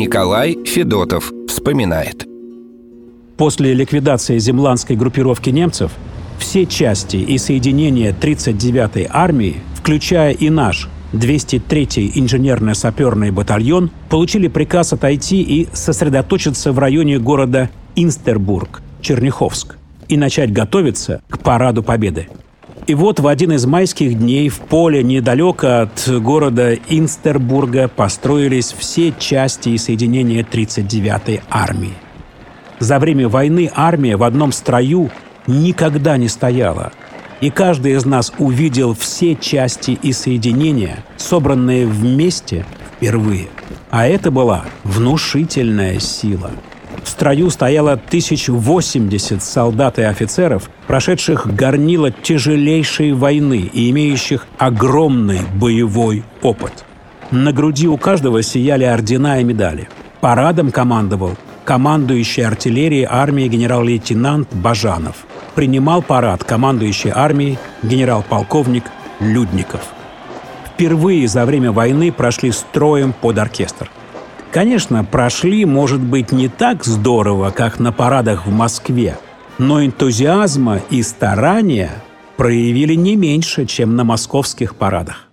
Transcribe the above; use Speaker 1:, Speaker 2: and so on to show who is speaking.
Speaker 1: Николай Федотов вспоминает.
Speaker 2: После ликвидации земландской группировки немцев все части и соединения 39-й армии, включая и наш 203-й инженерно-саперный батальон, получили приказ отойти и сосредоточиться в районе города Инстербург, Черняховск, и начать готовиться к параду Победы. И вот в один из майских дней в поле недалеко от города Инстербурга построились все части и соединения 39-й армии. За время войны армия в одном строю никогда не стояла. И каждый из нас увидел все части и соединения, собранные вместе впервые. А это была внушительная сила – в строю стояло 1080 солдат и офицеров, прошедших горнило тяжелейшей войны и имеющих огромный боевой опыт. На груди у каждого сияли ордена и медали. Парадом командовал командующий артиллерией армии генерал-лейтенант Бажанов. Принимал парад командующий армией генерал-полковник Людников. Впервые за время войны прошли строем под оркестр – Конечно, прошли, может быть, не так здорово, как на парадах в Москве, но энтузиазма и старания проявили не меньше, чем на московских парадах.